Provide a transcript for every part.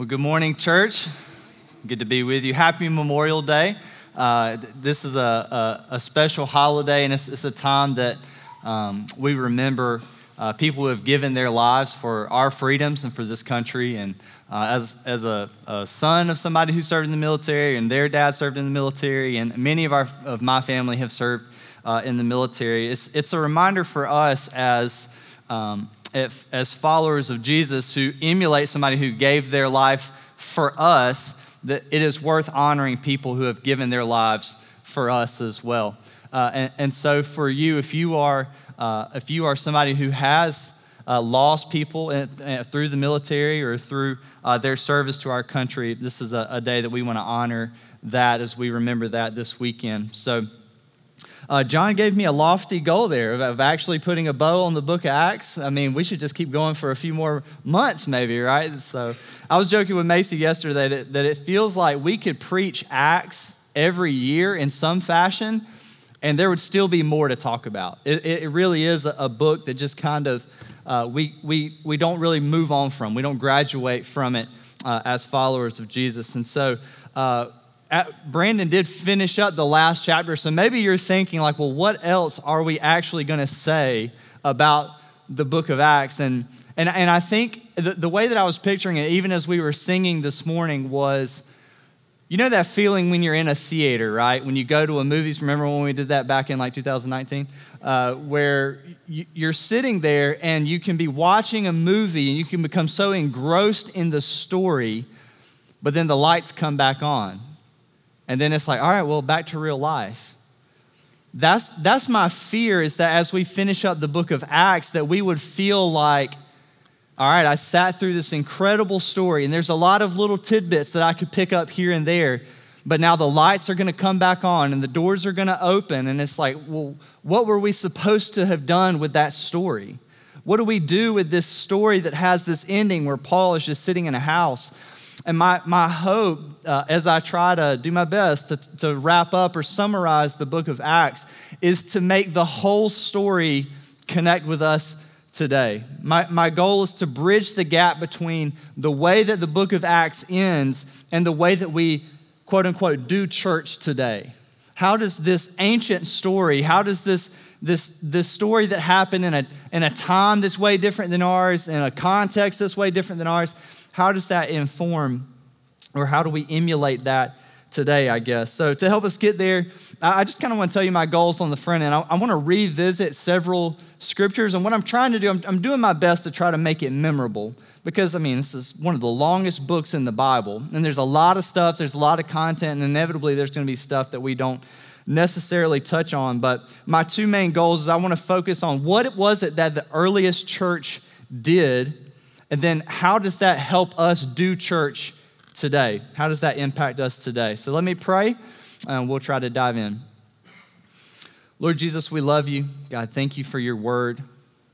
Well, good morning, church. Good to be with you. Happy Memorial Day. Uh, this is a, a, a, special holiday, and it's, it's a time that um, we remember uh, people who have given their lives for our freedoms and for this country. And uh, as, as a, a, son of somebody who served in the military, and their dad served in the military, and many of, our, of my family have served uh, in the military, it's, it's a reminder for us as um, if, as followers of Jesus who emulate somebody who gave their life for us, that it is worth honoring people who have given their lives for us as well. Uh, and, and, so, for you, if you are uh, if you are somebody who has uh, lost people in, in, through the military or through uh, their service to our country, this is a, a day that we want to honor that as we remember that this weekend. So. Uh, John gave me a lofty goal there of, actually putting a bow on the book of Acts. I mean, we should just keep going for a few more months, maybe, right? So I was joking with Macy yesterday that it, that it feels like we could preach Acts every year in some fashion, and there would still be more to talk about. It, it really is a, a, book that just kind of uh, we, we, we don't really move on from. We don't graduate from it uh, as followers of Jesus. And so, uh, at, Brandon did finish up the last chapter, so maybe you're thinking, like, well, what else are we actually going to say about the book of Acts? And, and, and I think the, the way that I was picturing it, even as we were singing this morning, was you know that feeling when you're in a theater, right? When you go to a movie, remember when we did that back in like 2019? Uh, where you're sitting there and you can be watching a movie and you can become so engrossed in the story, but then the lights come back on and then it's like, all right, well, back to real life. That's, that's my fear is that as we finish up the book of Acts, that we would feel like, all right, I sat through this incredible story, and there's a lot of little tidbits that I could pick up here and there. But now the lights are going to come back on and the doors are going to open. And it's like, well, what were we supposed to have done with that story? What do we do with this story that has this ending where Paul is just sitting in a house and my, my hope, uh, as I try to do my best to, to wrap up or summarize the book of Acts, is to make the whole story connect with us today. My, my goal is to bridge the gap between the way that the book of Acts ends and the way that we, quote unquote, do church today. How does this ancient story, how does this, this, this story that happened in a, in a time that's way different than ours, in a context that's way different than ours, how does that inform or how do we emulate that today, I guess? So, to help us get there, I just kind of want to tell you my goals on the front end. I, I want to revisit several scriptures, and what I'm trying to do, I'm, I'm doing my best to try to make it memorable because, I mean, this is one of the longest books in the Bible, and there's a lot of stuff, there's a lot of content, and inevitably there's going to be stuff that we don't necessarily touch on. But my two main goals is I want to focus on what it was that, that the earliest church did and then how does that help us do church today? How does that impact us today? So let me pray and we'll try to dive in. Lord Jesus, we love you. God, thank you for your word.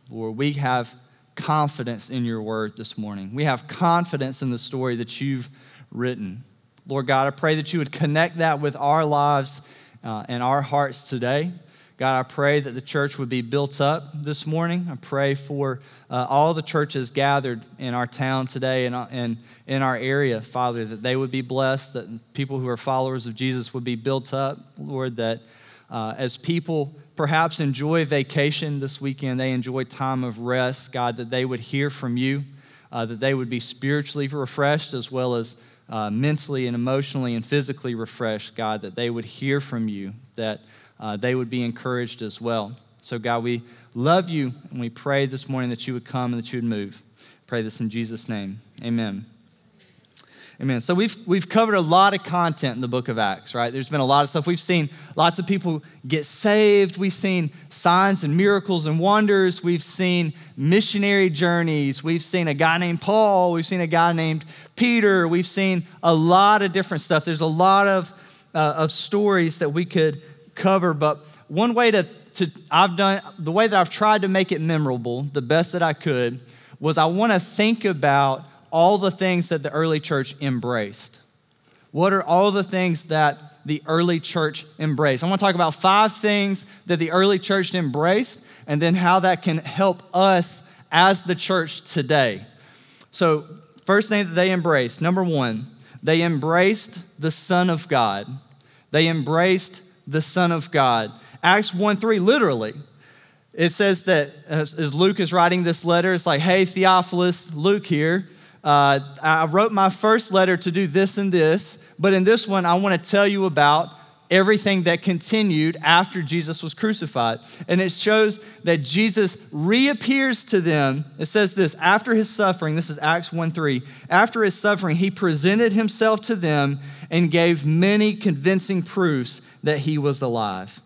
Lord, we have confidence in your word this morning. We have confidence in the story that you've written. Lord God, I pray that you would connect that with our lives uh, and our hearts today. God, I pray that the church would be built up this morning. I pray for uh, all the churches gathered in our town today and, uh, and in our area, Father, that they would be blessed, that people who are followers of Jesus would be built up. Lord, that uh, as people perhaps enjoy vacation this weekend, they enjoy time of rest, God, that they would hear from you, uh, that they would be spiritually refreshed as well as uh, mentally and emotionally and physically refreshed, God, that they would hear from you, that uh, they would be encouraged as well. So, God, we love you and we pray this morning that you would come and that you would move. Pray this in Jesus' name. Amen. Amen. So we've we've covered a lot of content in the book of Acts, right? There's been a lot of stuff. We've seen lots of people get saved. We've seen signs and miracles and wonders. We've seen missionary journeys. We've seen a guy named Paul. We've seen a guy named Peter. We've seen a lot of different stuff. There's a lot of uh, of stories that we could cover, but one way to, to I've done the way that I've tried to make it memorable, the best that I could, was I want to think about all the things that the early church embraced. What are all the things that the early church embraced? I want to talk about five things that the early church embraced and then how that can help us as the church today. So, first thing that they embraced, number one, they embraced the Son of God. They embraced the Son of God. Acts 1 3, literally, it says that as, as, Luke is writing this letter, it's like, hey, Theophilus, Luke here. Uh, I wrote my first letter to do this and this, but in this one, I want to tell you about everything that continued after Jesus was crucified. And it shows that Jesus reappears to them. It says this after his suffering, this is Acts 1 3. After his suffering, he presented himself to them and gave many convincing proofs that he was alive.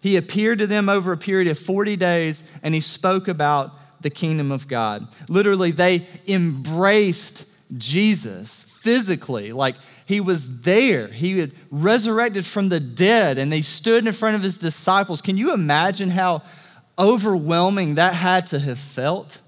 He appeared to them over a period of 40 days and he spoke about the kingdom of God. Literally, they embraced Jesus physically. Like he was there. He had resurrected from the dead and they stood in front of his disciples. Can you imagine how overwhelming that had to have felt?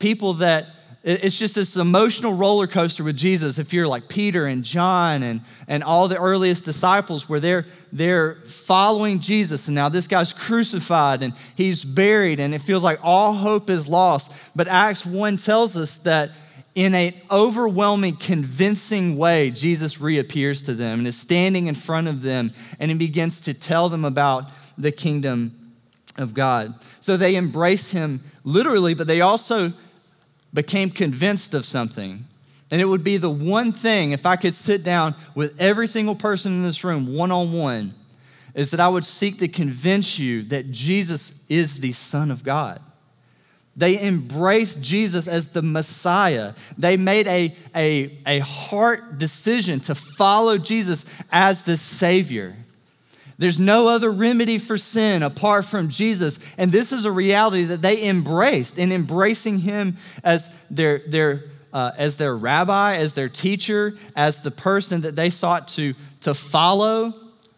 People that it's just this emotional roller coaster with Jesus. If you're like Peter and John and, and all the earliest disciples, where they're, they're following Jesus, and now this guy's crucified and he's buried, and it feels like all hope is lost. But Acts 1 tells us that in an overwhelming, convincing way, Jesus reappears to them and is standing in front of them, and he begins to tell them about the kingdom of God. So they embrace him literally, but they also became convinced of something. And it would be the one thing, if I could sit down with every single person in this room one on one, is that I would seek to convince you that Jesus is the Son of God. They embraced Jesus as the Messiah. They made a, a, a heart decision to follow Jesus as the Savior. There's no other remedy for sin apart from Jesus. And this is a reality that they embraced. In embracing him as their, their, uh, as their rabbi, as their teacher, as the person that they sought to, to follow,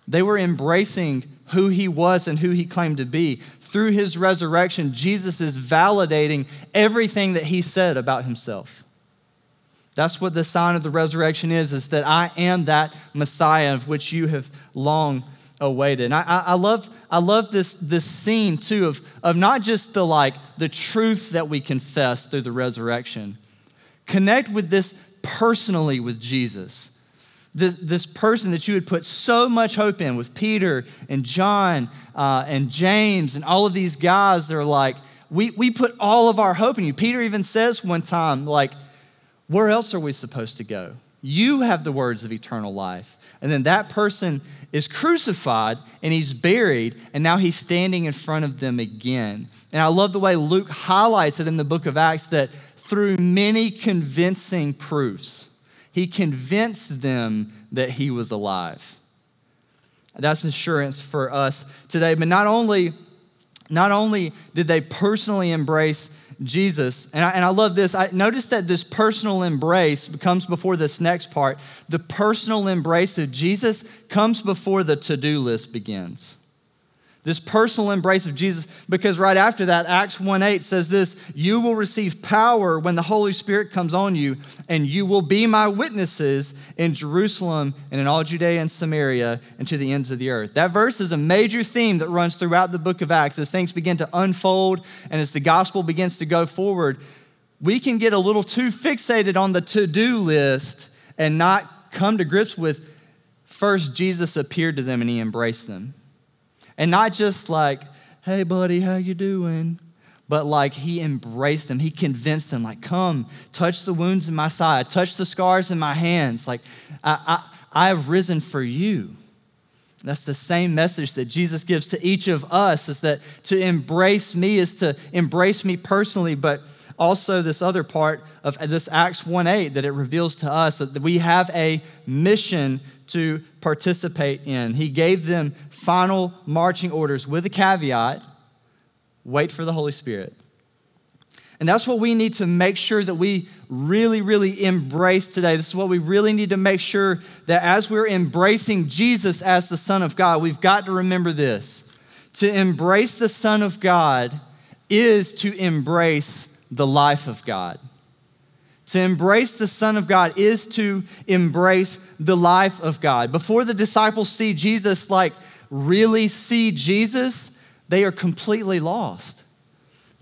they were embracing who he was and who he claimed to be. Through his resurrection, Jesus is validating everything that he said about himself. That's what the sign of the resurrection is, is that I am that Messiah of which you have long awaited. And I, I, love, I love this, this scene too of, of not just the like the truth that we confess through the resurrection. Connect with this personally with Jesus. This, this person that you had put so much hope in with Peter and John uh, and James and all of these guys, they're like, we, we put all of our hope in you. Peter even says one time, like, where else are we supposed to go? You have the words of eternal life. And then that person is crucified and he's buried, and now he's standing in front of them again. And I love the way Luke highlights it in the book of Acts that through many convincing proofs, he convinced them that he was alive. That's assurance for us today. But not only, not only did they personally embrace Jesus. And I, and I love this. I notice that this personal embrace comes before this next part. The personal embrace of Jesus comes before the to do list begins this personal embrace of Jesus, because right after that, Acts 1 8 says this You will receive power when the Holy Spirit comes on you, and you will be my witnesses in Jerusalem and in all Judea and Samaria and to the ends of the earth. That verse is a major theme that runs throughout the book of Acts as things begin to unfold and as the gospel begins to go forward. We can get a little too fixated on the to do list and not come to grips with first, Jesus appeared to them and he embraced them. And not just like, hey, buddy, how you doing? But like he embraced them. He convinced them, like, come, touch the wounds in my side, touch the scars in my hands. Like, I, I, I have risen for you. That's the same message that Jesus gives to each of us is that to embrace me is to embrace me personally, but also this other part of this Acts 1 8 that it reveals to us that we have a mission to participate in. He gave them final marching orders with a caveat wait for the Holy Spirit. And that's what we need to make sure that we really, really embrace today. This is what we really need to make sure that as we're embracing Jesus as the Son of God, we've got to remember this. To embrace the Son of God is to embrace the life of God. To embrace the Son of God is to embrace the life of God. Before the disciples see Jesus, like really see Jesus, they are completely lost.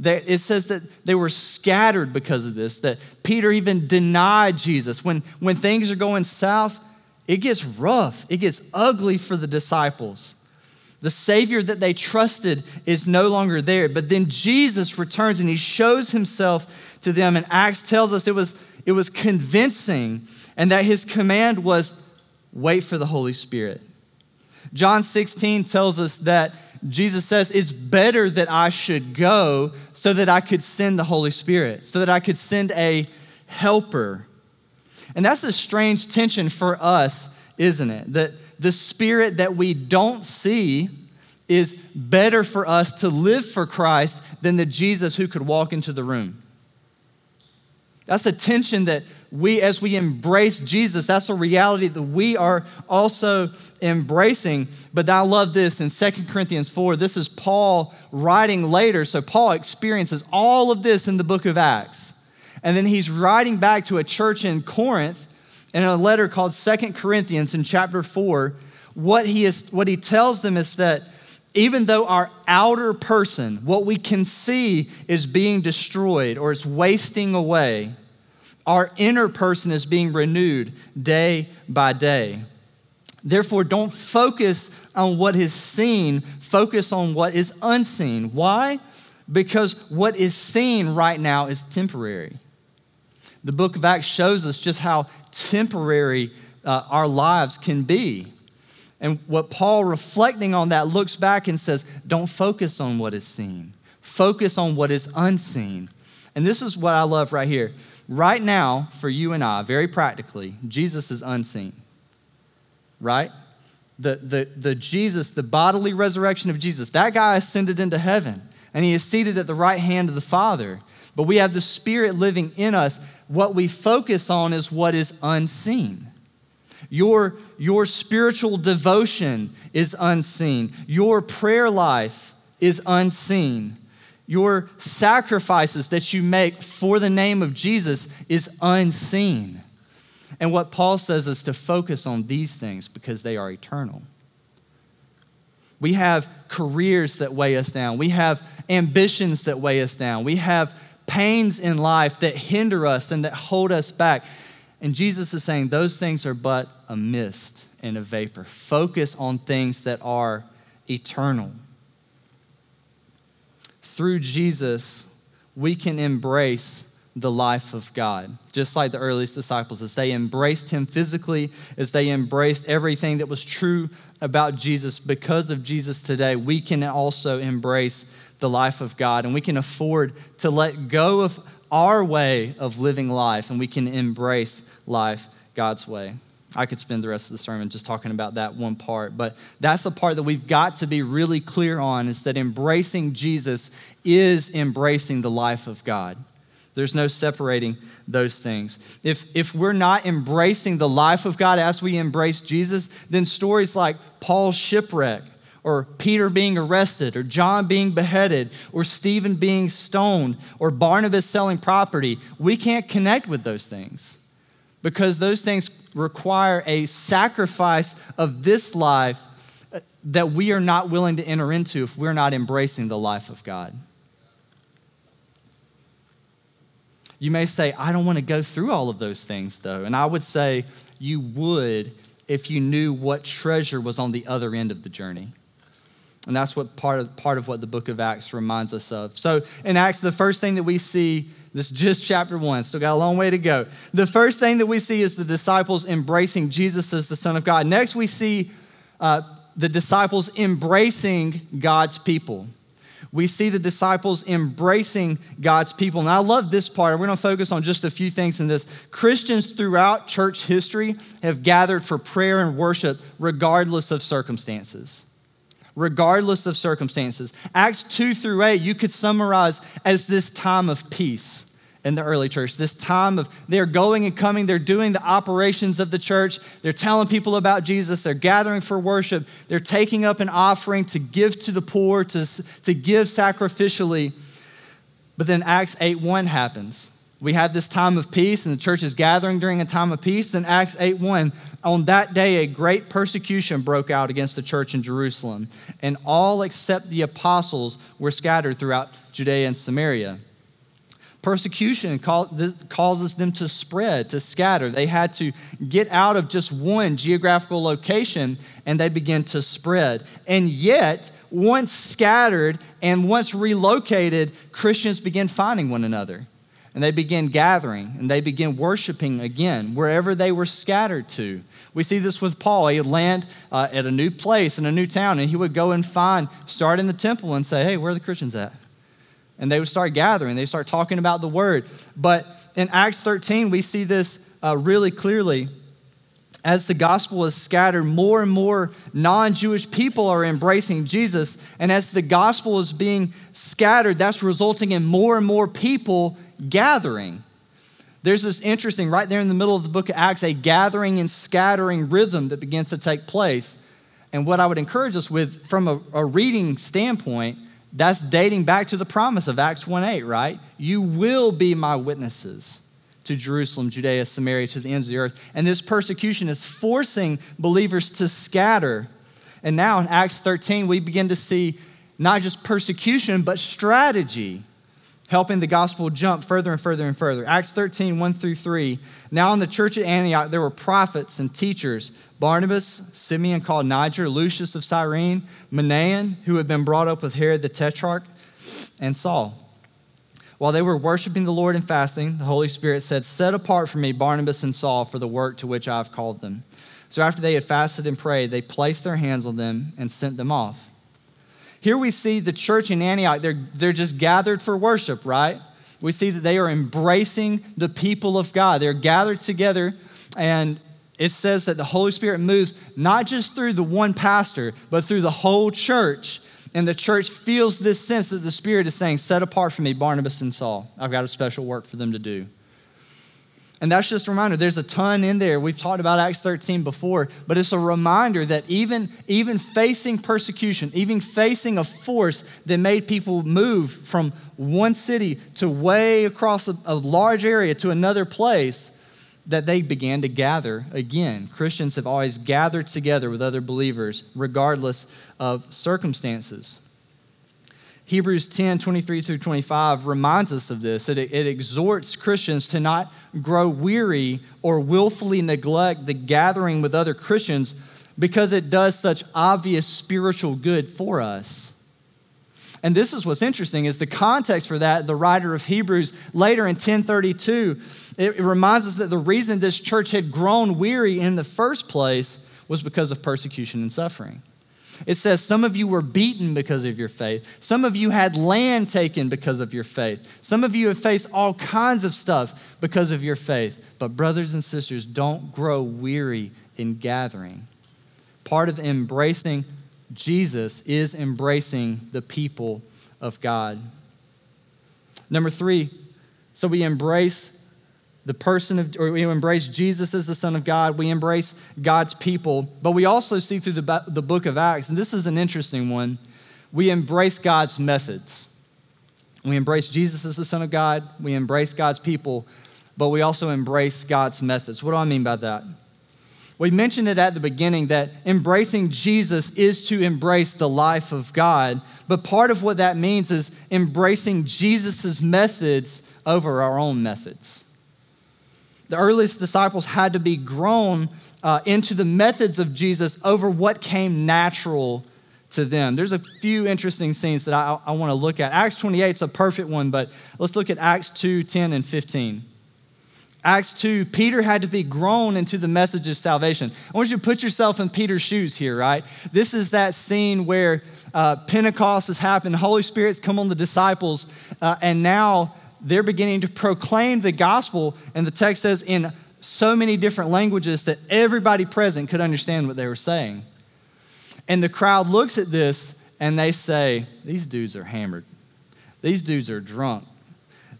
It says that they were scattered because of this, that Peter even denied Jesus. When, when things are going south, it gets rough, it gets ugly for the disciples. The Savior that they trusted is no longer there. But then Jesus returns and he shows himself to them. And Acts tells us it was, it was convincing and that his command was wait for the Holy Spirit. John 16 tells us that Jesus says, It's better that I should go so that I could send the Holy Spirit, so that I could send a helper. And that's a strange tension for us, isn't it? That the spirit that we don't see is better for us to live for Christ than the Jesus who could walk into the room. That's a tension that we, as we embrace Jesus, that's a reality that we are also embracing. But I love this in Second Corinthians 4. This is Paul writing later. So Paul experiences all of this in the book of Acts. And then he's writing back to a church in Corinth in a letter called Second Corinthians in chapter 4. What he, is, what he tells them is that even though our outer person, what we can see, is being destroyed or it's wasting away, our inner person is being renewed day by day. Therefore, don't focus on what is seen, focus on what is unseen. Why? Because what is seen right now is temporary. The book of Acts shows us just how temporary uh, our lives can be. And what Paul, reflecting on that, looks back and says, Don't focus on what is seen, focus on what is unseen. And this is what I love right here. Right now, for you and I, very practically, Jesus is unseen. Right? The, the, the Jesus, the bodily resurrection of Jesus, that guy ascended into heaven and he is seated at the right hand of the Father. But we have the Spirit living in us. What we focus on is what is unseen. Your, your spiritual devotion is unseen. Your prayer life is unseen. Your sacrifices that you make for the name of Jesus is unseen. And what Paul says is to focus on these things because they are eternal. We have careers that weigh us down. We have ambitions that weigh us down. We have pains in life that hinder us and that hold us back. And Jesus is saying those things are but a mist and a vapor. Focus on things that are eternal. Through Jesus, we can embrace the life of God, just like the earliest disciples, as they embraced him physically, as they embraced everything that was true about Jesus. Because of Jesus today, we can also embrace the life of God and we can afford to let go of our way of living life and we can embrace life God's way. I could spend the rest of the sermon just talking about that one part, but that's a part that we've got to be really clear on is that embracing Jesus is embracing the life of God. There's no separating those things. If, if we're not embracing the life of God as we embrace Jesus, then stories like Paul's shipwreck or Peter being arrested, or John being beheaded, or Stephen being stoned, or Barnabas selling property, we can't connect with those things because those things require a sacrifice of this life that we are not willing to enter into if we're not embracing the life of God. You may say, I don't want to go through all of those things, though. And I would say you would if you knew what treasure was on the other end of the journey. And that's what part of, part of what the book of Acts reminds us of. So in Acts, the first thing that we see, this is just chapter one, still got a long way to go. The first thing that we see is the disciples embracing Jesus as the Son of God. Next, we see uh, the disciples embracing God's people. We see the disciples embracing God's people. And I love this part. We're going to focus on just a few things in this. Christians throughout church history have gathered for prayer and worship regardless of circumstances regardless of circumstances. Acts 2 through 8, you could summarize as this time of peace in the early church. This time of they're going and coming, they're doing the operations of the church, they're telling people about Jesus, they're gathering for worship, they're taking up an offering to give to the poor, to, to give sacrificially. But then Acts 8 1 happens. We have this time of peace and the church is gathering during a time of peace. Then Acts 8 1, on that day a great persecution broke out against the church in Jerusalem, and all except the apostles were scattered throughout Judea and Samaria. Persecution causes them to spread, to scatter. They had to get out of just one geographical location and they begin to spread. And yet, once scattered and once relocated, Christians begin finding one another and they begin gathering and they begin worshiping again wherever they were scattered to. We see this with Paul. He would land uh, at a new place in a new town and he would go and find, start in the temple and say, Hey, where are the Christians at? And they would start gathering, they start talking about the word. But in Acts 13, we see this uh, really clearly. As the gospel is scattered, more and more non Jewish people are embracing Jesus. And as the gospel is being scattered, that's resulting in more and more people gathering. There's this interesting, right there in the middle of the book of Acts, a gathering and scattering rhythm that begins to take place. And what I would encourage us with, from a, a reading standpoint, that's dating back to the promise of Acts 1 8, right? You will be my witnesses to Jerusalem, Judea, Samaria, to the ends of the earth. And this persecution is forcing believers to scatter. And now in Acts 13, we begin to see not just persecution, but strategy helping the gospel jump further and further and further. Acts 13, 1 through 3. Now in the church at Antioch, there were prophets and teachers Barnabas, Simeon called Niger, Lucius of Cyrene, Manaen, who had been brought up with Herod the Tetrarch, and Saul. While they were worshiping the Lord and fasting, the Holy Spirit said, Set apart for me Barnabas and Saul for the work to which I have called them. So after they had fasted and prayed, they placed their hands on them and sent them off. Here we see the church in Antioch, they're, they're just gathered for worship, right? We see that they are embracing the people of God. They're gathered together, and it says that the Holy Spirit moves not just through the one pastor, but through the whole church. And the church feels this sense that the Spirit is saying, Set apart for me Barnabas and Saul. I've got a special work for them to do. And that's just a reminder. There's a ton in there. We've talked about Acts 13 before, but it's a reminder that even, even facing persecution, even facing a force that made people move from one city to way across a, a large area to another place, that they began to gather again. Christians have always gathered together with other believers, regardless of circumstances. Hebrews 10 23 through 25 reminds us of this. It, it exhorts Christians to not grow weary or willfully neglect the gathering with other Christians because it does such obvious spiritual good for us. And this is what's interesting is the context for that, the writer of Hebrews later in 1032, it, it reminds us that the reason this church had grown weary in the first place was because of persecution and suffering. It says, Some of you were beaten because of your faith. Some of you had land taken because of your faith. Some of you have faced all kinds of stuff because of your faith. But, brothers and sisters, don't grow weary in gathering. Part of embracing Jesus is embracing the people of God. Number three, so we embrace the person of, or we embrace Jesus as the Son of God. We embrace God's people. But we also see through the, the book of Acts, and this is an interesting one, we embrace God's methods. We embrace Jesus as the Son of God. We embrace God's people, but we also embrace God's methods. What do I mean by that? We mentioned it at the beginning that embracing Jesus is to embrace the life of God, but part of what that means is embracing Jesus' methods over our own methods. The earliest disciples had to be grown uh, into the methods of Jesus over what came natural to them. There's a few interesting scenes that I, I want to look at. Acts 28 is a perfect one, but let's look at Acts 2 10 and 15. Acts 2, Peter had to be grown into the message of salvation. I want you to put yourself in Peter's shoes here, right? This is that scene where uh, Pentecost has happened, the Holy Spirit's come on the disciples, uh, and now they're beginning to proclaim the gospel, and the text says in so many different languages that everybody present could understand what they were saying. And the crowd looks at this and they say, These dudes are hammered. These dudes are drunk.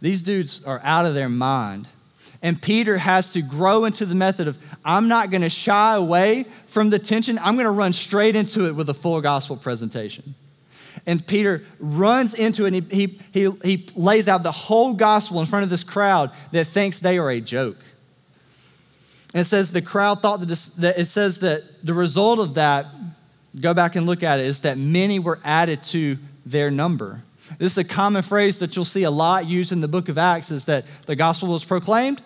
These dudes are out of their mind. And Peter has to grow into the method of, I'm not going to shy away from the tension. I'm going to run straight into it with a full gospel presentation. And Peter runs into it and he, he, he, lays out the whole gospel in front of this crowd that thinks they are a joke. And it says the crowd thought that, that it says that the result of that, go back and look at it, is that many were added to their number. This is a common phrase that you'll see a lot used in the book of Acts is that the gospel was proclaimed,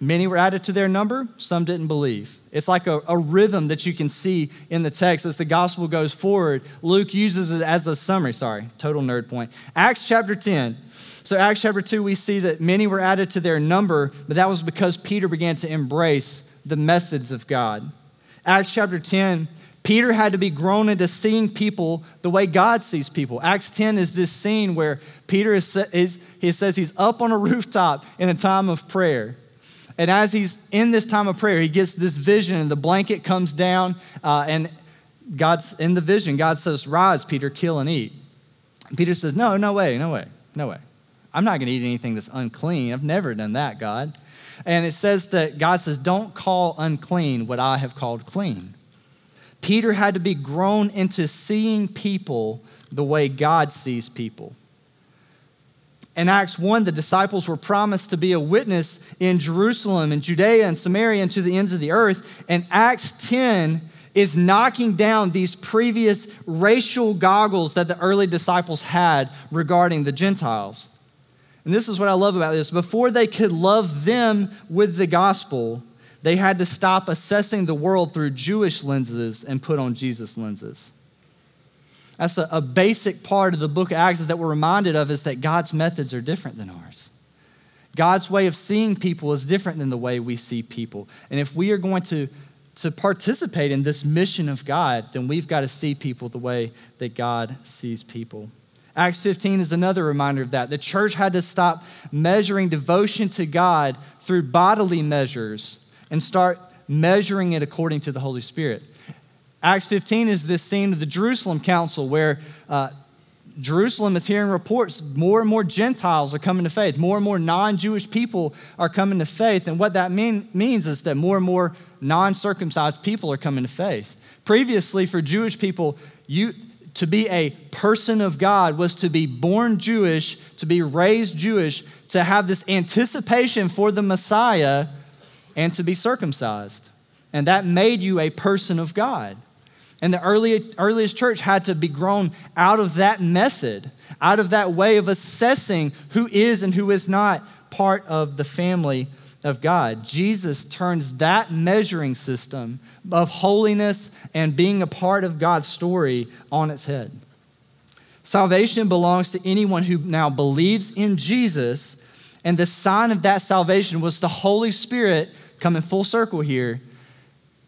many were added to their number, some didn't believe. It's like a, a rhythm that you can see in the text as the gospel goes forward. Luke uses it as a summary. Sorry, total nerd point. Acts chapter 10. So, Acts chapter 2, we see that many were added to their number, but that was because Peter began to embrace the methods of God. Acts chapter 10, Peter had to be grown into seeing people the way God sees people. Acts 10 is this scene where Peter is, is, he says he's up on a rooftop in a time of prayer. And as he's in this time of prayer, he gets this vision, and the blanket comes down, uh, and God's in the vision. God says, Rise, Peter, kill and eat. And Peter says, No, no way, no way, no way. I'm not going to eat anything that's unclean. I've never done that, God. And it says that God says, Don't call unclean what I have called clean. Peter had to be grown into seeing people the way God sees people. In Acts 1, the disciples were promised to be a witness in Jerusalem and Judea and Samaria and to the ends of the earth. And Acts 10 is knocking down these previous racial goggles that the early disciples had regarding the Gentiles. And this is what I love about this. Before they could love them with the gospel, they had to stop assessing the world through Jewish lenses and put on Jesus lenses. That's a, a, basic part of the book of Acts is that we're reminded of is that God's methods are different than ours. God's way of seeing people is different than the way we see people. And if we are going to, to participate in this mission of God, then we've got to see people the way that God sees people. Acts 15 is another reminder of that. The church had to stop measuring devotion to God through bodily measures and start measuring it according to the Holy Spirit. Acts 15 is this scene of the Jerusalem Council where uh, Jerusalem is hearing reports more and more Gentiles are coming to faith. More and more non Jewish people are coming to faith. And what that mean, means is that more and more non circumcised people are coming to faith. Previously, for Jewish people, you, to be a person of God was to be born Jewish, to be raised Jewish, to have this anticipation for the Messiah and to be circumcised. And that made you a person of God. And the early, earliest church had to be grown out of that method, out of that way of assessing who is and who is not part of the family of God. Jesus turns that measuring system of holiness and being a part of God's story on its head. Salvation belongs to anyone who now believes in Jesus, and the sign of that salvation was the Holy Spirit coming full circle here.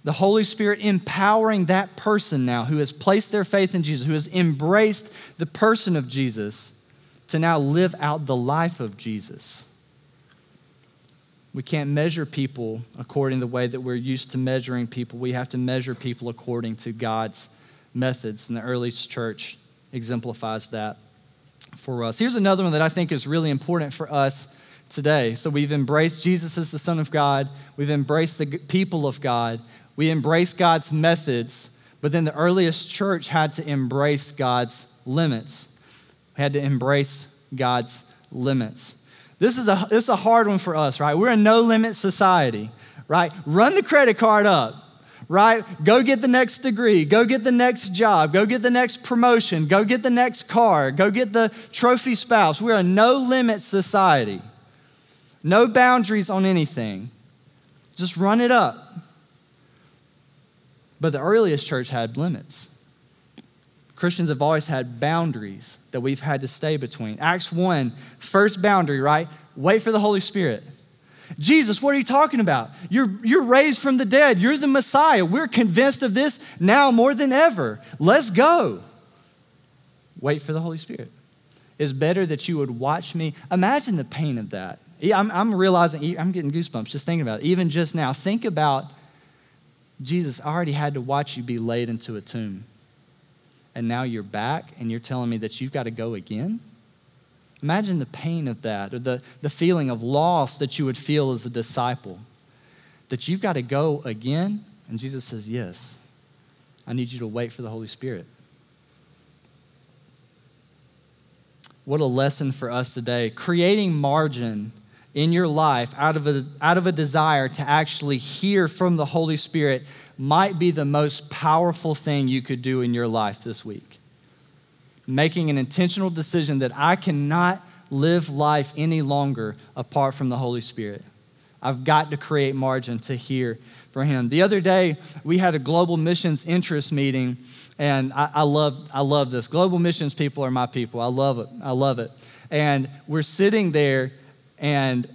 The Holy Spirit empowering that person now who has placed their faith in Jesus, who has embraced the person of Jesus, to now live out the life of Jesus. We can't measure people according to the way that we're used to measuring people. We have to measure people according to God's methods. And the early church exemplifies that for us. Here's another one that I think is really important for us today. So we've embraced Jesus as the Son of God, we've embraced the people of God, we embrace God's methods, but then the earliest church had to embrace God's limits. We had to embrace God's limits. This is a, this is a hard one for us, right? We're a no limit society, right? Run the credit card up right? Go get the next degree, go get the next job, go get the next promotion, go get the next car, go get the trophy spouse. We're a no limit society. No boundaries on anything. Just run it up. But the earliest church had limits. Christians have always had boundaries that we've had to stay between. Acts 1, first boundary, right? Wait for the Holy Spirit. Jesus, what are you talking about? You're, you're raised from the dead. You're the Messiah. We're convinced of this now more than ever. Let's go. Wait for the Holy Spirit. It's better that you would watch me. Imagine the pain of that. I'm, I'm realizing, I'm getting goosebumps just thinking about it. Even just now, think about Jesus I already had to watch you be laid into a tomb. And now you're back and you're telling me that you've got to go again? Imagine the pain of that, or the, the feeling of loss that you would feel as a disciple. That you've got to go again? And Jesus says, Yes. I need you to wait for the Holy Spirit. what a lesson for us today. Creating margin in your life out of a, out of a desire to actually hear from the Holy Spirit might be the most powerful thing you could do in your life this week. Making an intentional decision that I cannot live life any longer apart from the Holy Spirit. I've got to create margin to hear for Him. The other day, we had a global missions interest meeting, and I, I, love, I love this. Global missions people are my people. I love it. I love it. And we're sitting there, and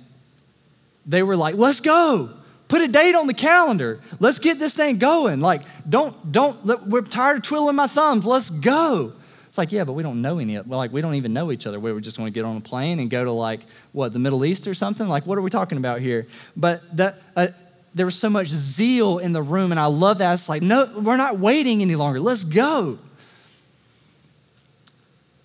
they were like, let's go. Put a date on the calendar. Let's get this thing going. Like, don't, don't, we're tired of twiddling my thumbs. Let's go. It's like, yeah, but we don't know any, like, we don't even know each other. We were just going to get on a plane and go to, like, what, the Middle East or something? Like, what are we talking about here? But that, uh, there was so much zeal in the room, and I love that. It's like, no, we're not waiting any longer. Let's go.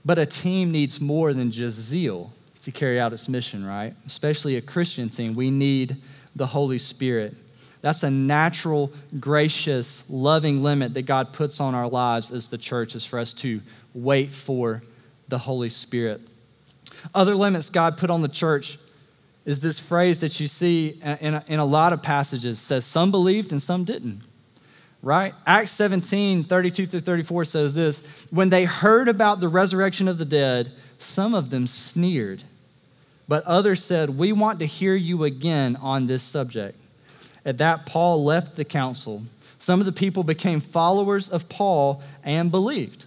But a team needs more than just zeal to carry out its mission, right? Especially a Christian team. We need the Holy Spirit. That's a natural, gracious, loving limit that God puts on our lives as the church, is for us to wait for the Holy Spirit. Other limits God put on the church is this phrase that you see in a, in a lot of passages says some believed and some didn't right acts 17 32 through 34 says this when they heard about the resurrection of the dead some of them sneered but others said we want to hear you again on this subject at that, Paul left the council. Some of the people became followers of Paul and believed.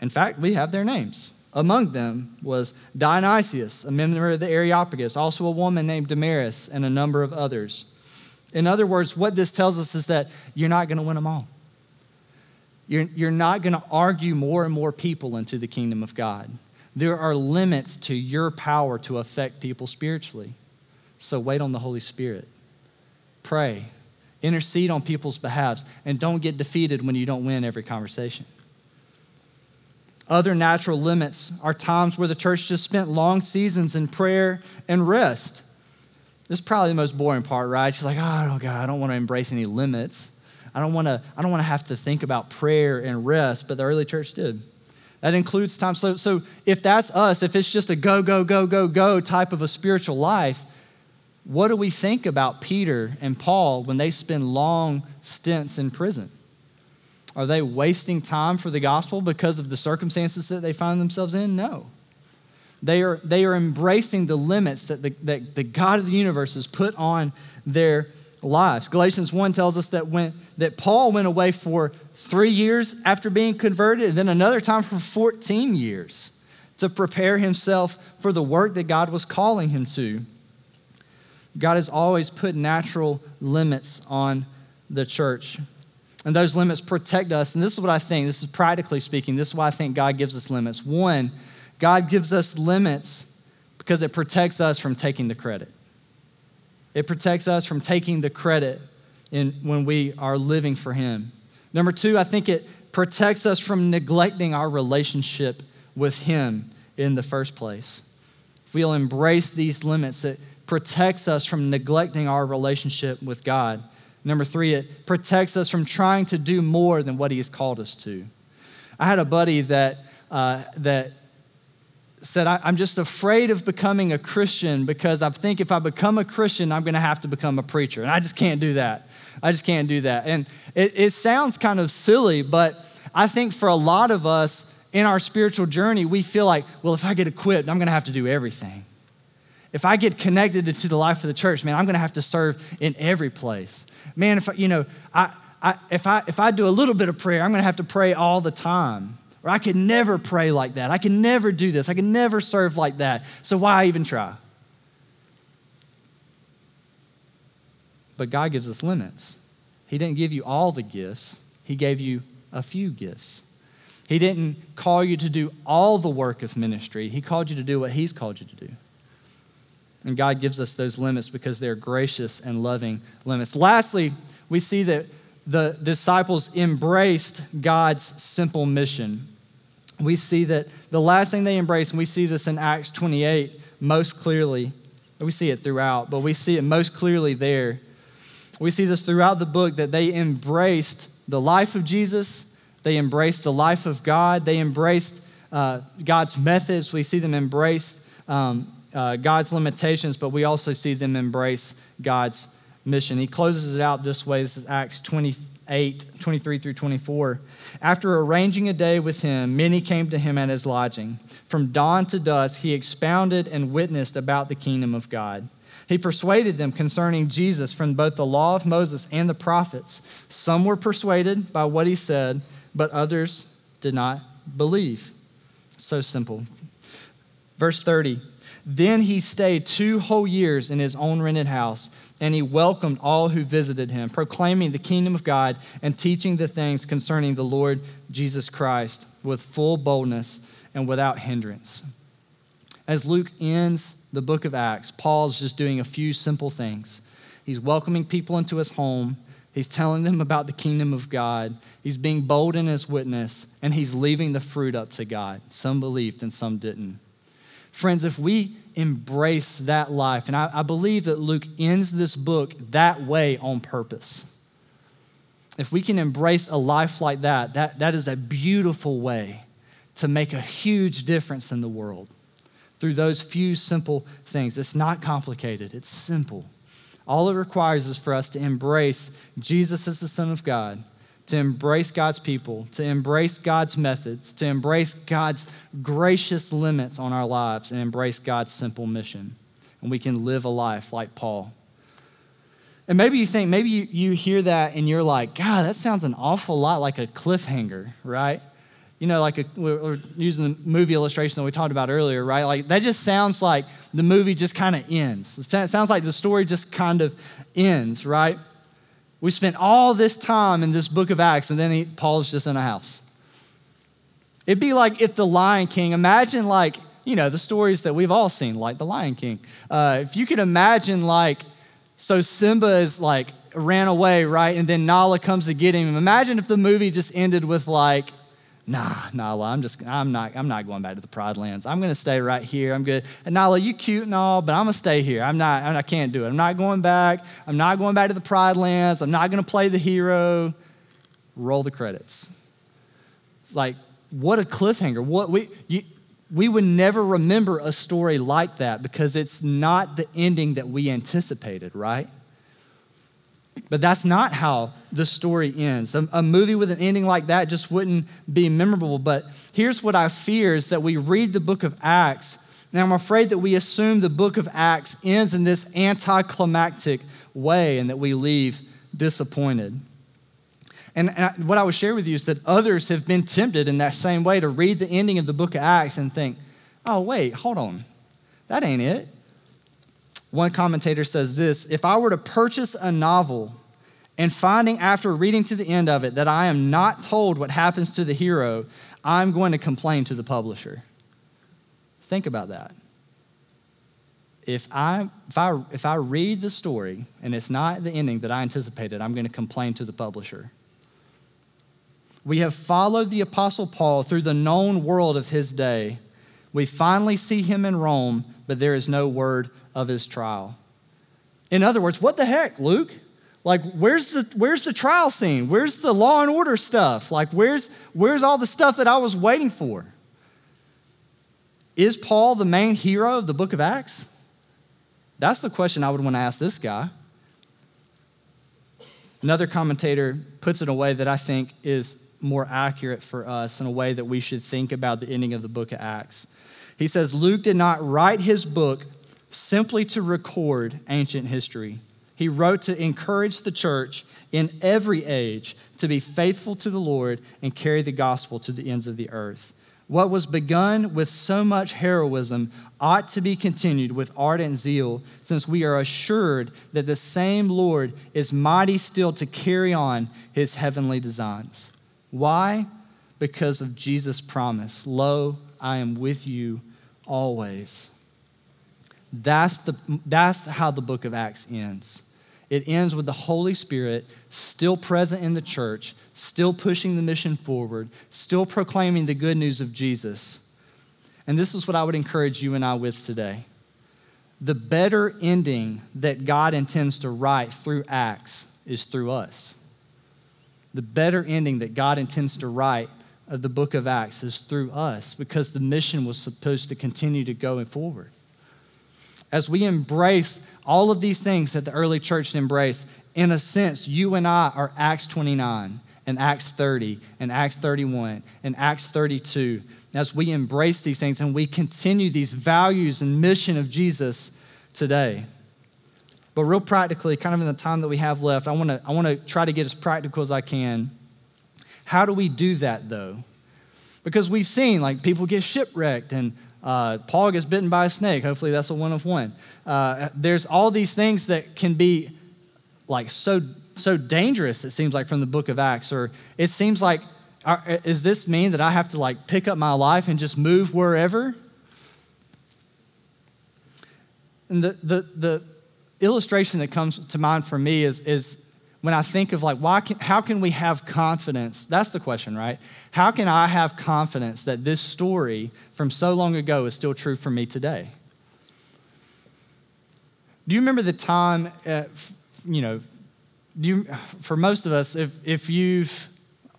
In fact, we have their names. Among them was Dionysius, a member of the Areopagus, also a woman named Damaris, and a number of others. In other words, what this tells us is that you're not going to win them all. You're, you're not going to argue more and more people into the kingdom of God. There are limits to your power to affect people spiritually. So wait on the Holy Spirit. Pray, intercede on people's behalves, and don't get defeated when you don't win every conversation. Other natural limits are times where the church just spent long seasons in prayer and rest. This is probably the most boring part, right? She's like, oh, God, I don't want to embrace any limits. I don't want to, I don't want to have to think about prayer and rest, but the early church did. That includes time. So, so if that's us, if it's just a go, go, go, go, go type of a spiritual life, what do we think about Peter and Paul when they spend long stints in prison? Are they wasting time for the gospel because of the circumstances that they find themselves in? No. They are, they are embracing the limits that the, that the God of the universe has put on their lives. Galatians 1 tells us that, when, that Paul went away for three years after being converted, and then another time for 14 years to prepare himself for the work that God was calling him to. God has always put natural limits on the church. And those limits protect us. And this is what I think, this is practically speaking, this is why I think God gives us limits. One, God gives us limits because it protects us from taking the credit. It protects us from taking the credit in, when we are living for Him. Number two, I think it protects us from neglecting our relationship with Him in the first place. If we'll embrace these limits, it protects us from neglecting our relationship with God. Number three, it protects us from trying to do more than what He has called us to. I had a buddy that, uh, that said, I'm just afraid of becoming a Christian because I think if I become a Christian, I'm going to have to become a preacher. And I just can't do that. I just can't do that. And it, it sounds kind of silly, but I think for a lot of us in our spiritual journey, we feel like, well, if I get equipped, I'm going to have to do everything if I get connected to the life of the church, man, I'm going to have to serve in every place. Man, if I, you know, I, I, if I if I do a little bit of prayer, I'm going to have to pray all the time. Or I could never pray like that. I can never do this. I can never serve like that. So why even try? But God gives us limits. He didn't give you all the gifts, He gave you a few gifts. He didn't call you to do all the work of ministry, He called you to do what He's called you to do. And God gives us those limits because they're gracious and loving limits. Lastly, we see that the disciples embraced God's simple mission. We see that the last thing they embrace, and we see this in Acts 28 most clearly. We see it throughout, but we see it most clearly there. We see this throughout the book that they embraced the life of Jesus, they embraced the life of God, they embraced uh, God's methods, we see them embrace um, uh, God's limitations, but we also see them embrace God's mission. He closes it out this way. This is Acts 28, 23 through 24. After arranging a day with him, many came to him at his lodging. From dawn to dusk, he expounded and witnessed about the kingdom of God. He persuaded them concerning Jesus from both the law of Moses and the prophets. Some were persuaded by what he said, but others did not believe. So simple. Verse 30 Then he stayed two whole years in his own rented house, and he welcomed all who visited him, proclaiming the kingdom of God and teaching the things concerning the Lord Jesus Christ with full boldness and without hindrance. As Luke ends the book of Acts, Paul's just doing a few simple things. He's welcoming people into his home, he's telling them about the kingdom of God, he's being bold in his witness, and he's leaving the fruit up to God. Some believed and some didn't. Friends, if we embrace that life, and I, I believe that Luke ends this book that way on purpose. If we can embrace a life like that, that, that is a beautiful way to make a huge difference in the world through those few simple things. It's not complicated, it's simple. All it requires is for us to embrace Jesus as the Son of God, to embrace God's people, to embrace God's methods, to embrace God's gracious limits on our lives, and embrace God's simple mission. And we can live a life like Paul. And maybe you think, maybe you, you hear that and you're like, God, that sounds an awful lot like a cliffhanger, right? you know, like a, we're using the movie illustration that we talked about earlier, right? Like that just sounds like the movie just kind of ends. It sounds like the story just kind of ends, right? We spent all this time in this book of Acts, and then he, Paul's just in a house. It'd be like if the Lion King, imagine like, you know, the stories that we've all seen, like the Lion King. Uh, if you could imagine like, so Simba is like ran away, right? And then Nala comes to get him. Imagine if the movie just ended with like, nah, Nala, I'm just, I'm not, I'm not going back to the Pride Lands. I'm going to stay right here. I'm good. And Nala, you cute and all, but I'm going to stay here. I'm not, I can't do it. I'm not going back. I'm not going back to the Pride Lands. I'm not going to play the hero. Roll the credits. It's like, what a cliffhanger. What we, you, we would never remember a story like that because it's not the ending that we anticipated, right? But that's not how the story ends. A, a, movie with an ending like that just wouldn't be memorable. But here's what I fear is that we read the book of Acts, and I'm afraid that we assume the book of Acts ends in this anticlimactic way and that we leave disappointed. And, and I, what I would share with you is that others have been tempted in that same way to read the ending of the book of Acts and think, oh, wait, hold on. That ain't it. One commentator says this If I were to purchase a novel and finding after reading to the end of it that I am not told what happens to the hero, I'm going to complain to the publisher. Think about that. If I, if, I, if I read the story and it's not the ending that I anticipated, I'm going to complain to the publisher. We have followed the Apostle Paul through the known world of his day. We finally see him in Rome, but there is no word of his trial. In other words, what the heck, Luke? Like, where's the, where's the trial scene? Where's the law and order stuff? Like, where's, where's all the stuff that I was waiting for? Is Paul the main hero of the book of Acts? That's the question I would want to ask this guy. Another commentator puts it in a way that I think is more accurate for us, in a way that we should think about the ending of the book of Acts. He says, Luke did not write his book simply to record ancient history. He wrote to encourage the church in every age to be faithful to the Lord and carry the gospel to the ends of the earth. What was begun with so much heroism ought to be continued with ardent zeal, since we are assured that the same Lord is mighty still to carry on his heavenly designs. Why? Because of Jesus' promise Lo, I am with you always. That's, the, that's how the book of Acts ends. It ends with the Holy Spirit still present in the church, still pushing the mission forward, still proclaiming the good news of Jesus. And this is what I would encourage you and I with today. The better ending that God intends to write through Acts is through us. The better ending that God intends to write of the book of Acts is through us because the mission was supposed to continue to go forward. As we embrace all of these things that the early church embraced, in a sense, you and I are Acts 29 and Acts 30 and Acts 31 and Acts 32. As we embrace these things and we continue these values and mission of Jesus today. But real practically, kind of in the time that we have left, I want to I want to try to get as practical as I can. How do we do that though? Because we've seen like people get shipwrecked and uh, Paul gets bitten by a snake. Hopefully, that's a one of one. Uh, there's all these things that can be like so so dangerous. It seems like from the Book of Acts, or it seems like, are, is this mean that I have to like pick up my life and just move wherever? And the the the illustration that comes to mind for me is is when I think of like, why can, how can we have confidence? That's the question, right? How can I have confidence that this story from so long ago is still true for me today? Do you remember the time, uh, you know, do you, for most of us, if, if you've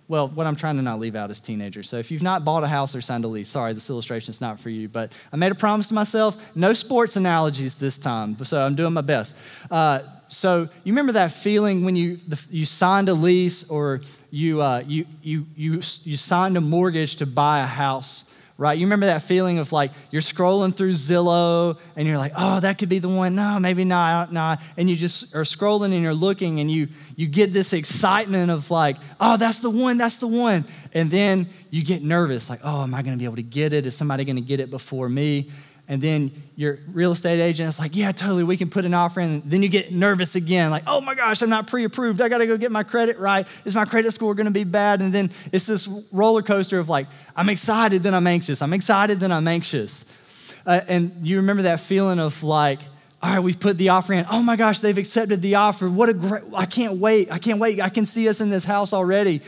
well, what I'm trying to not leave out is teenagers. So if you've not bought a house or signed a lease, sorry, this illustration is not for you. But I made a promise to myself no sports analogies this time. So I'm doing my best. Uh, so you remember that feeling when you, you signed a lease or you, uh, you, you, you, you signed a mortgage to buy a house? Right? You remember that feeling of like you're scrolling through Zillow and you're like, oh, that could be the one. No, maybe not, not. And you just are scrolling and you're looking and you you get this excitement of like, oh, that's the one, that's the one. And then you get nervous, like, oh, am I gonna be able to get it? Is somebody gonna get it before me? And then your real estate agent is like, yeah, totally, we can put an offer in. Then you get nervous again, like, oh my gosh, I'm not pre approved. I got to go get my credit right. Is my credit score going to be bad? And then it's this roller coaster of like, I'm excited, then I'm anxious. I'm excited, then I'm anxious. Uh, and you remember that feeling of like, all right, we've put the offer in. Oh my gosh, they've accepted the offer. What a great, I can't wait. I can't wait. I can see us in this house already.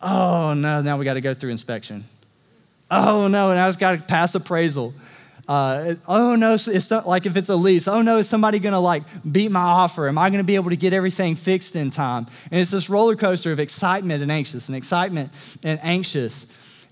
Oh no, now we got to go through inspection. Oh no, now it's got to pass appraisal. Uh, oh no, it's like if it's a lease. Oh no, is somebody gonna like beat my offer? Am I gonna be able to get everything fixed in time? And it's this roller coaster of excitement and anxious, and excitement and anxious.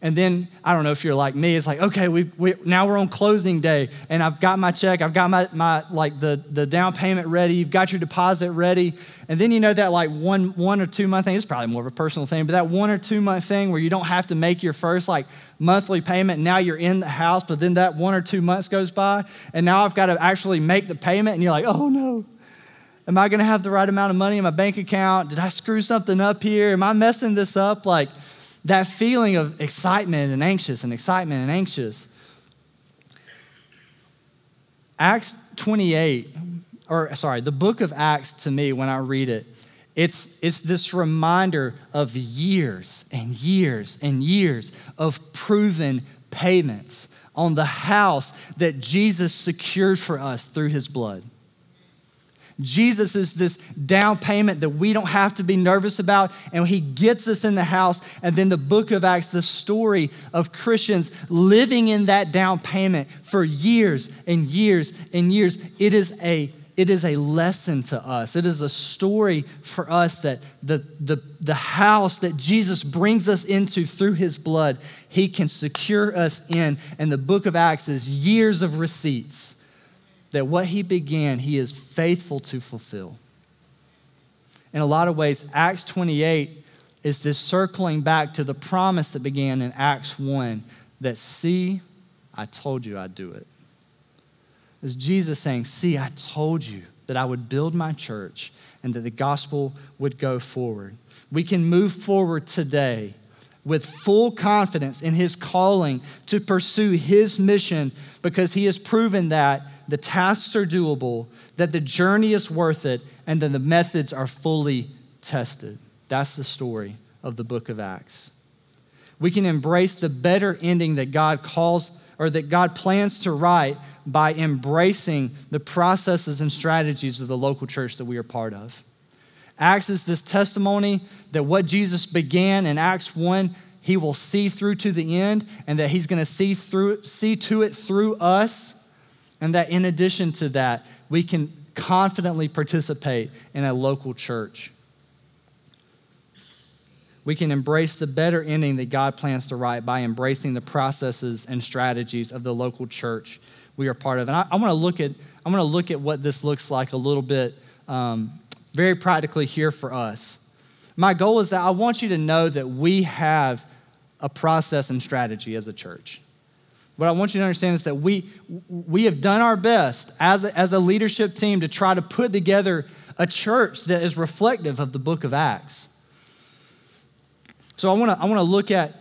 And then I don't know if you're like me, it's like, okay, we, we now we're on closing day and I've got my check, I've got my, my like the, the down payment ready, you've got your deposit ready. And then you know that like one one or two month thing, it's probably more of a personal thing, but that one or two month thing where you don't have to make your first like monthly payment, now you're in the house, but then that one or two months goes by, and now I've got to actually make the payment, and you're like, oh no. Am I gonna have the right amount of money in my bank account? Did I screw something up here? Am I messing this up? Like, that feeling of excitement and anxious and excitement and anxious. Acts 28, or sorry, the book of Acts to me, when I read it, it's, it's this reminder of years and years and years of proven payments on the house that Jesus secured for us through his blood. Jesus is this down payment that we don't have to be nervous about, and He gets us in the house. And then the book of Acts, the story of Christians living in that down payment for years and years and years. It is a it is a lesson to us. It is a story for us that the, the, the house that Jesus brings us into through his blood, he can secure us in. And the book of Acts is years of receipts that what he began, he is faithful to fulfill. In a lot of ways, Acts 28 is this circling back to the promise that began in Acts 1 that, see, I told you I'd do it. It's Jesus saying, See, I told you that I would build my church and that the gospel would go forward. We can move forward today with full confidence in his calling to pursue his mission because he has proven that the tasks are doable, that the journey is worth it, and that the methods are fully tested. That's the story of the book of Acts. We can embrace the better ending that God calls or that God plans to write by embracing the processes and strategies of the local church that we are part of. Acts is this testimony that what Jesus began in Acts 1, he will see through to the end, and that he's going to see through see to it through us and that in addition to that, we can confidently participate in a local church. we can embrace the better ending that God plans to write by embracing the processes and strategies of the local church we are part of. And I, I want to look at I want to look at what this looks like a little bit, um, very practically here for us. My goal is that I want you to know that we have a process and strategy as a church. What I want you to understand is that we, we have done our best as a, as a leadership team to try to put together a church that is reflective of the book of Acts. So I want to I want to look at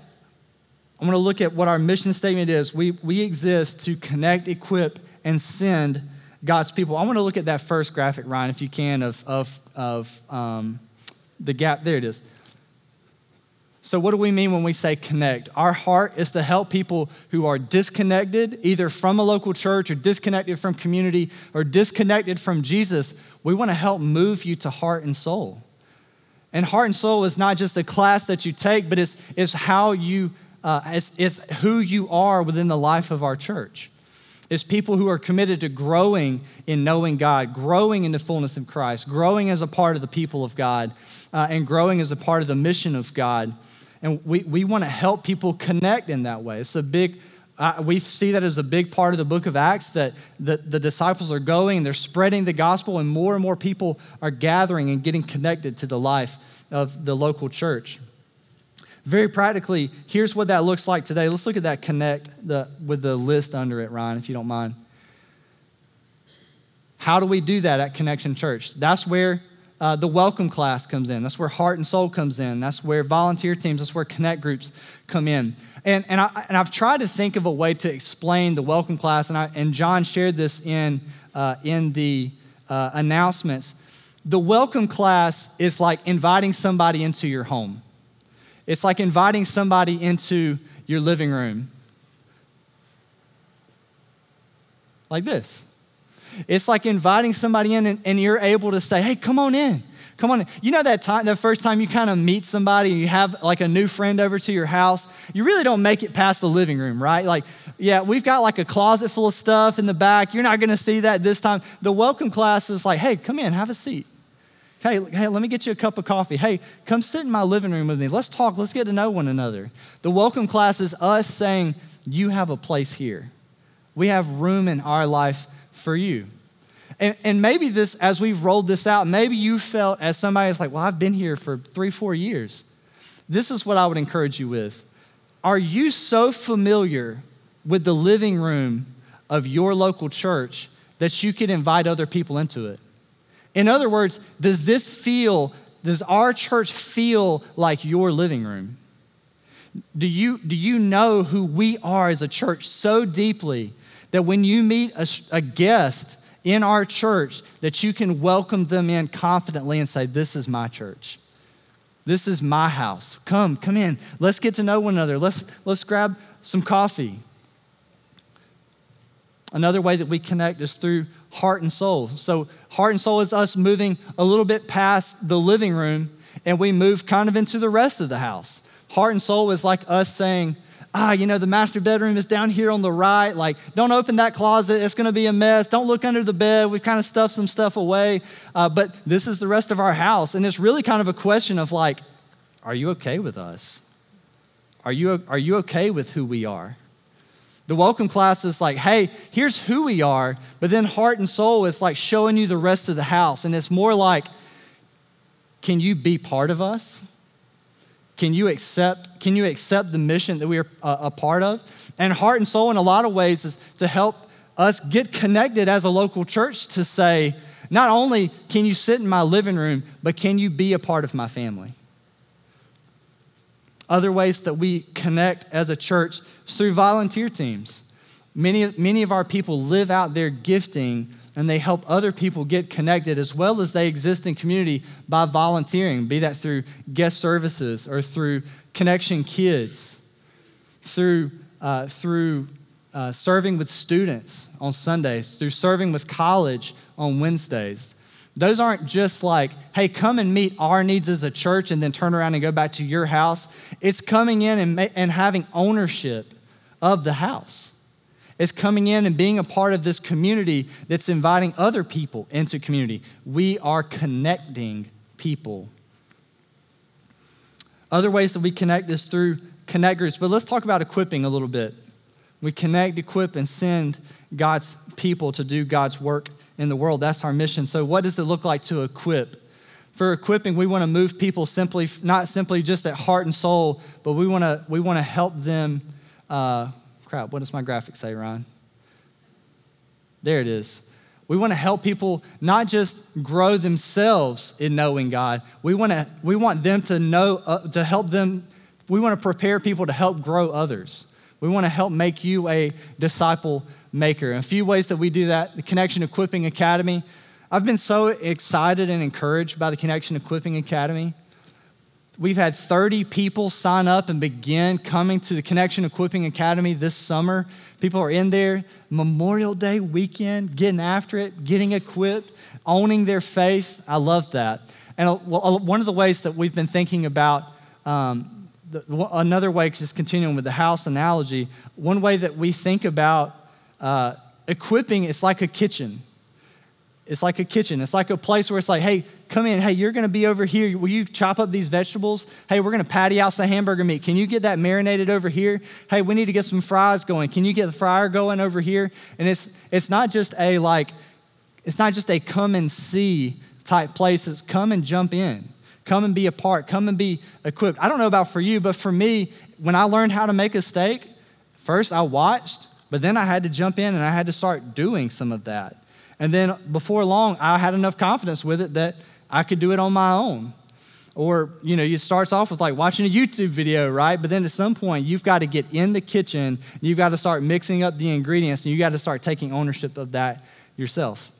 I want to look at what our mission statement is. We, we exist to connect, equip, and send God's people. I want to look at that first graphic, Ryan, if you can, of, of, of um, the gap. There it is. So, what do we mean when we say connect? Our heart is to help people who are disconnected, either from a local church or disconnected from community or disconnected from Jesus. We want to help move you to heart and soul. And heart and soul is not just a class that you take, but it's, it's how you, uh, it's, it's who you are within the life of our church. It's people who are committed to growing in knowing God, growing in the fullness of Christ, growing as a part of the people of God, uh, and growing as a part of the mission of God. And we, we want to help people connect in that way. It's a big, uh, we see that as a big part of the book of Acts that the, the disciples are going, they're spreading the gospel, and more and more people are gathering and getting connected to the life of the local church. Very practically, here's what that looks like today. Let's look at that connect the, with the list under it, Ryan, if you don't mind. How do we do that at Connection Church? That's where uh, the welcome class comes in. That's where heart and soul comes in. That's where volunteer teams, that's where connect groups come in. And, and, I, and I've tried to think of a way to explain the welcome class, and, I, and John shared this in, uh, in the uh, announcements. The welcome class is like inviting somebody into your home, it's like inviting somebody into your living room. Like this. It's like inviting somebody in and, and you're able to say, hey, come on in. Come on. In. You know that time, the first time you kind of meet somebody and you have like a new friend over to your house, you really don't make it past the living room, right? Like, yeah, we've got like a closet full of stuff in the back. You're not going to see that this time. The welcome class is like, hey, come in, have a seat. Hey, hey, let me get you a cup of coffee. Hey, come sit in my living room with me. Let's talk. Let's get to know one another. The welcome class is us saying, you have a place here. We have room in our life for you. And, and maybe this, as we've rolled this out, maybe you felt as somebody that's like, well, I've been here for three, four years. This is what I would encourage you with. Are you so familiar with the living room of your local church that you could invite other people into it? In other words, does this feel, does our church feel like your living room? Do you, do you know who we are as a church so deeply that when you meet a, a guest in our church, that you can welcome them in confidently and say, This is my church. This is my house. Come, come in. Let's get to know one another. Let's, let's grab some coffee. Another way that we connect is through heart and soul. So, heart and soul is us moving a little bit past the living room and we move kind of into the rest of the house. Heart and soul is like us saying, ah, you know, the master bedroom is down here on the right. Like, don't open that closet. It's going to be a mess. Don't look under the bed. We've kind of stuffed some stuff away. Uh, but this is the rest of our house. And it's really kind of a question of like, are you okay with us? Are you, are you okay with who we are? The welcome class is like, hey, here's who we are. But then heart and soul is like showing you the rest of the house. And it's more like, can you be part of us? Can you accept, can you accept the mission that we are a, a part of? And heart and soul, in a lot of ways, is to help us get connected as a local church to say, not only can you sit in my living room, but can you be a part of my family? Other ways that we connect as a church is through volunteer teams. Many, many of our people live out their gifting and they help other people get connected as well as they exist in community by volunteering, be that through guest services or through Connection Kids, through, uh, through uh, serving with students on Sundays, through serving with college on Wednesdays. Those aren't just like, hey, come and meet our needs as a church and then turn around and go back to your house. It's coming in and, and having ownership of the house It's coming in and being a part of this community that's inviting other people into community. We are connecting people. Other ways that we connect is through connect groups. But let's talk about equipping a little bit. We connect, equip, and send God's people to do God's work in the world. That's our mission. So, what does it look like to equip? For equipping, we want to move people simply, not simply just at heart and soul, but we want to we want to help them. Uh, crap, what does my graphic say, Ryan? There it is. We want to help people not just grow themselves in knowing God. We want to we want them to know uh, to help them. We want to prepare people to help grow others. We want to help make you a disciple maker. And a few ways that we do that: the Connection Equipping Academy. I've been so excited and encouraged by the Connection Equipping Academy. We've had 30 people sign up and begin coming to the Connection Equipping Academy this summer. People are in there Memorial Day weekend, getting after it, getting equipped, owning their faith. I love that. And one of the ways that we've been thinking about, um, another way, just continuing with the house analogy, one way that we think about uh, equipping, it's like a kitchen. It's like a kitchen. It's like a place where it's like, hey, come in. Hey, you're going to be over here. Will you chop up these vegetables? Hey, we're going to patty out some hamburger meat. Can you get that marinated over here? Hey, we need to get some fries going. Can you get the fryer going over here? And it's it's not just a like, it's not just a come and see type place. It's come and jump in. Come and be a part. Come and be equipped. I don't know about for you, but for me, when I learned how to make a steak, first I watched, but then I had to jump in and I had to start doing some of that. And then before long, I had enough confidence with it that I could do it on my own. Or, you know, it starts off with like watching a YouTube video, right? But then at some point, you've got to get in the kitchen, you've got to start mixing up the ingredients, and you got to start taking ownership of that yourself.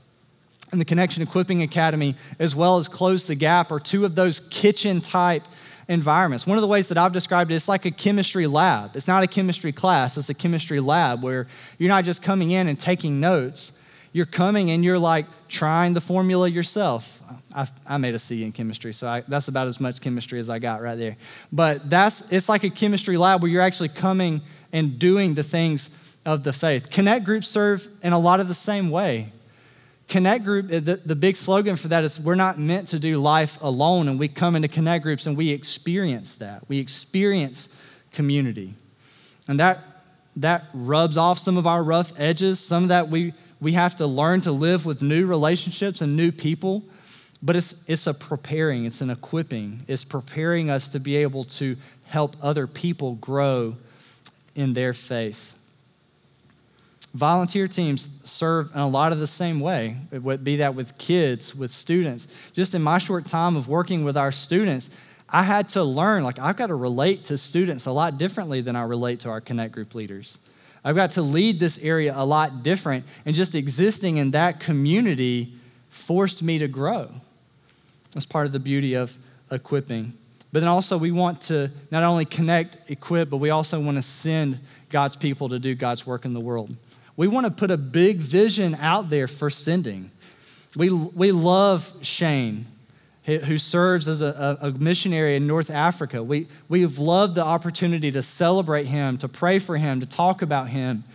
And the Connection Equipping Academy, as well as Close the Gap, are two of those kitchen type environments. One of the ways that I've described it, it's like a chemistry lab. It's not a chemistry class, it's a chemistry lab where you're not just coming in and taking notes you're coming and you're like trying the formula yourself. I, I made a C in chemistry, so I, that's about as much chemistry as I got right there. But that's it's like a chemistry lab where you're actually coming and doing the things of the faith. Connect groups serve in a lot of the same way. Connect group, the, the big slogan for that is we're not meant to do life alone, and we come into connect groups and we experience that. We experience community. And that that rubs off some of our rough edges. Some of that we we have to learn to live with new relationships and new people. But it's, it's a preparing, it's an equipping. It's preparing us to be able to help other people grow in their faith. Volunteer teams serve in a lot of the same way. It would be that with kids, with students. Just in my short time of working with our students, I had to learn, like, I've got to relate to students a lot differently than I relate to our Connect group leaders. I've got to lead this area a lot different. And just existing in that community forced me to grow. That's part of the beauty of equipping. But then also, we want to not only connect, equip, but we also want to send God's people to do God's work in the world. We want to put a big vision out there for sending. We, we love Shane who serves as a, a, missionary in North Africa. We, we've loved the opportunity to celebrate him, to pray for him, to talk about him,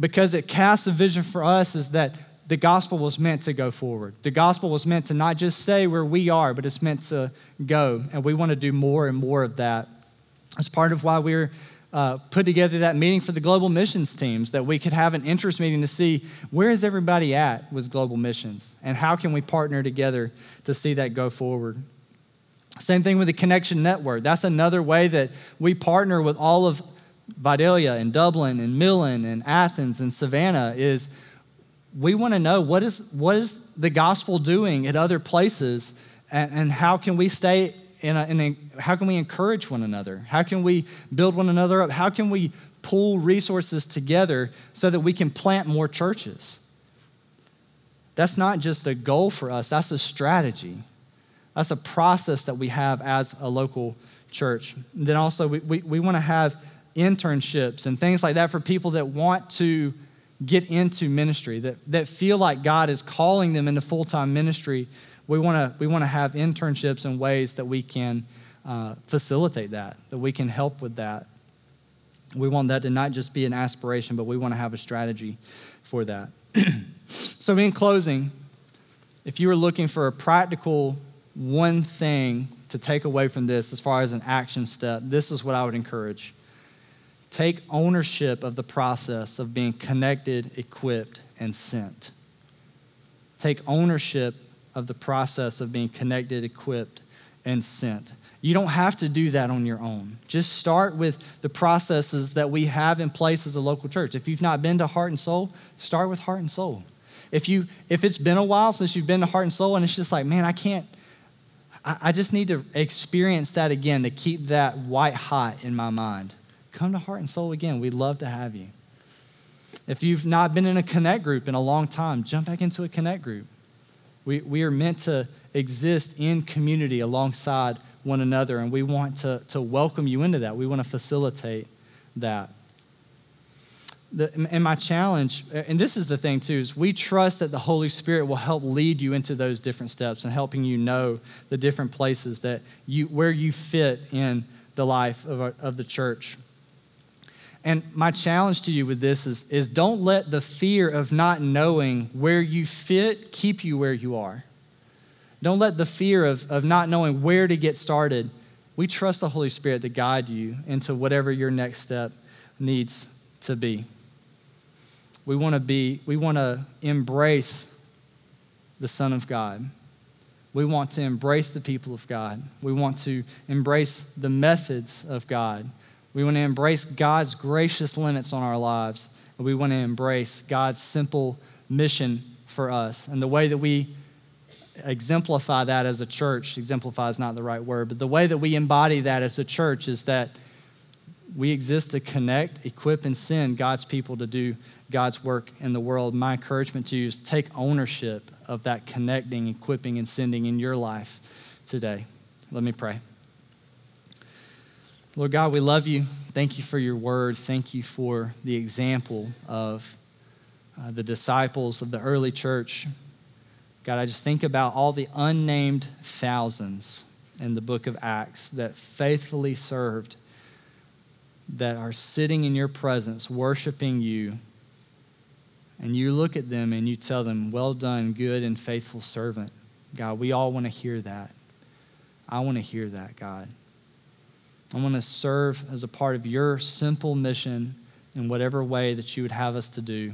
because it casts a vision for us is that the gospel was meant to go forward. The gospel was meant to not just say where we are, but it's meant to go. And we want to do more and more of that. As part of why we're uh, put together that meeting for the global missions teams that we could have an interest meeting to see where is everybody at with global missions and how can we partner together to see that go forward. Same thing with the connection network. That's another way that we partner with all of vidalia and dublin and Millen and athens and savannah is we want to know what is, what is the gospel doing at other places and, and how can we stay in a, in a, how can we encourage one another? How can we build one another up? How can we pull resources together so that we can plant more churches? That's not just a goal for us, that's a strategy. That's a process that we have as a local church. And then also, we, we, we want to have internships and things like that for people that want to get into ministry, that, that feel like God is calling them into full time ministry we want to we want to have internships and ways that we can uh, facilitate that, that we can help with that. We want that to not just be an aspiration, but we want to have a strategy for that. so, in closing, if you were looking for a practical one thing to take away from this as far as an action step, this is what I would encourage. Take ownership of the process of being connected, equipped, and sent. Take ownership of the process of being connected, equipped, and sent. You don't have to do that on your own. Just start with the processes that we have in place as a local church. If you've not been to Heart and Soul, start with Heart and Soul. If you if it's been a while since you've been to Heart and Soul and it's just like, man, I can't I, I just need to experience that again to keep that white hot in my mind. Come to Heart and Soul again. We'd love to have you. If you've not been in a connect group in a long time, jump back into a connect group. We, we are meant to exist in community alongside one another, and we want to, to welcome you into that. We want to facilitate that. The, and my challenge, and this is the thing too, is we trust that the Holy Spirit will help lead you into those different steps and helping you know the different places that you, where you fit in the life of, our, of the church. And my challenge to you with this is, is don't let the fear of not knowing where you fit keep you where you are. Don't let the fear of, of not knowing where to get started. We trust the Holy Spirit to guide you into whatever your next step needs to be. We want to be, we want to embrace the Son of God. We want to embrace the people of God. We want to embrace the methods of God. We want to embrace God's gracious limits on our lives. And we want to embrace God's simple mission for us. And the way that we exemplify that as a church, exemplify is not the right word, but the way that we embody that as a church is that we exist to connect, equip, and send God's people to do God's work in the world. My encouragement to you is take ownership of that connecting, equipping, and sending in your life today. Let me pray. Lord God, we love you. Thank you for your word. Thank you for the example of uh, the disciples of the early church. God, I just think about all the unnamed thousands in the book of Acts that faithfully served, that are sitting in your presence, worshiping you. And you look at them and you tell them, Well done, good and faithful servant. God, we all want to hear that. I want to hear that, God. I want to serve as a part of your simple mission in whatever way that you would have us to do.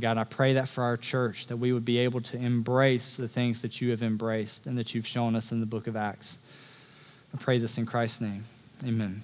God, I pray that for our church, that we would be able to embrace the things that you have embraced and that you've shown us in the book of Acts. I pray this in Christ's name. Amen.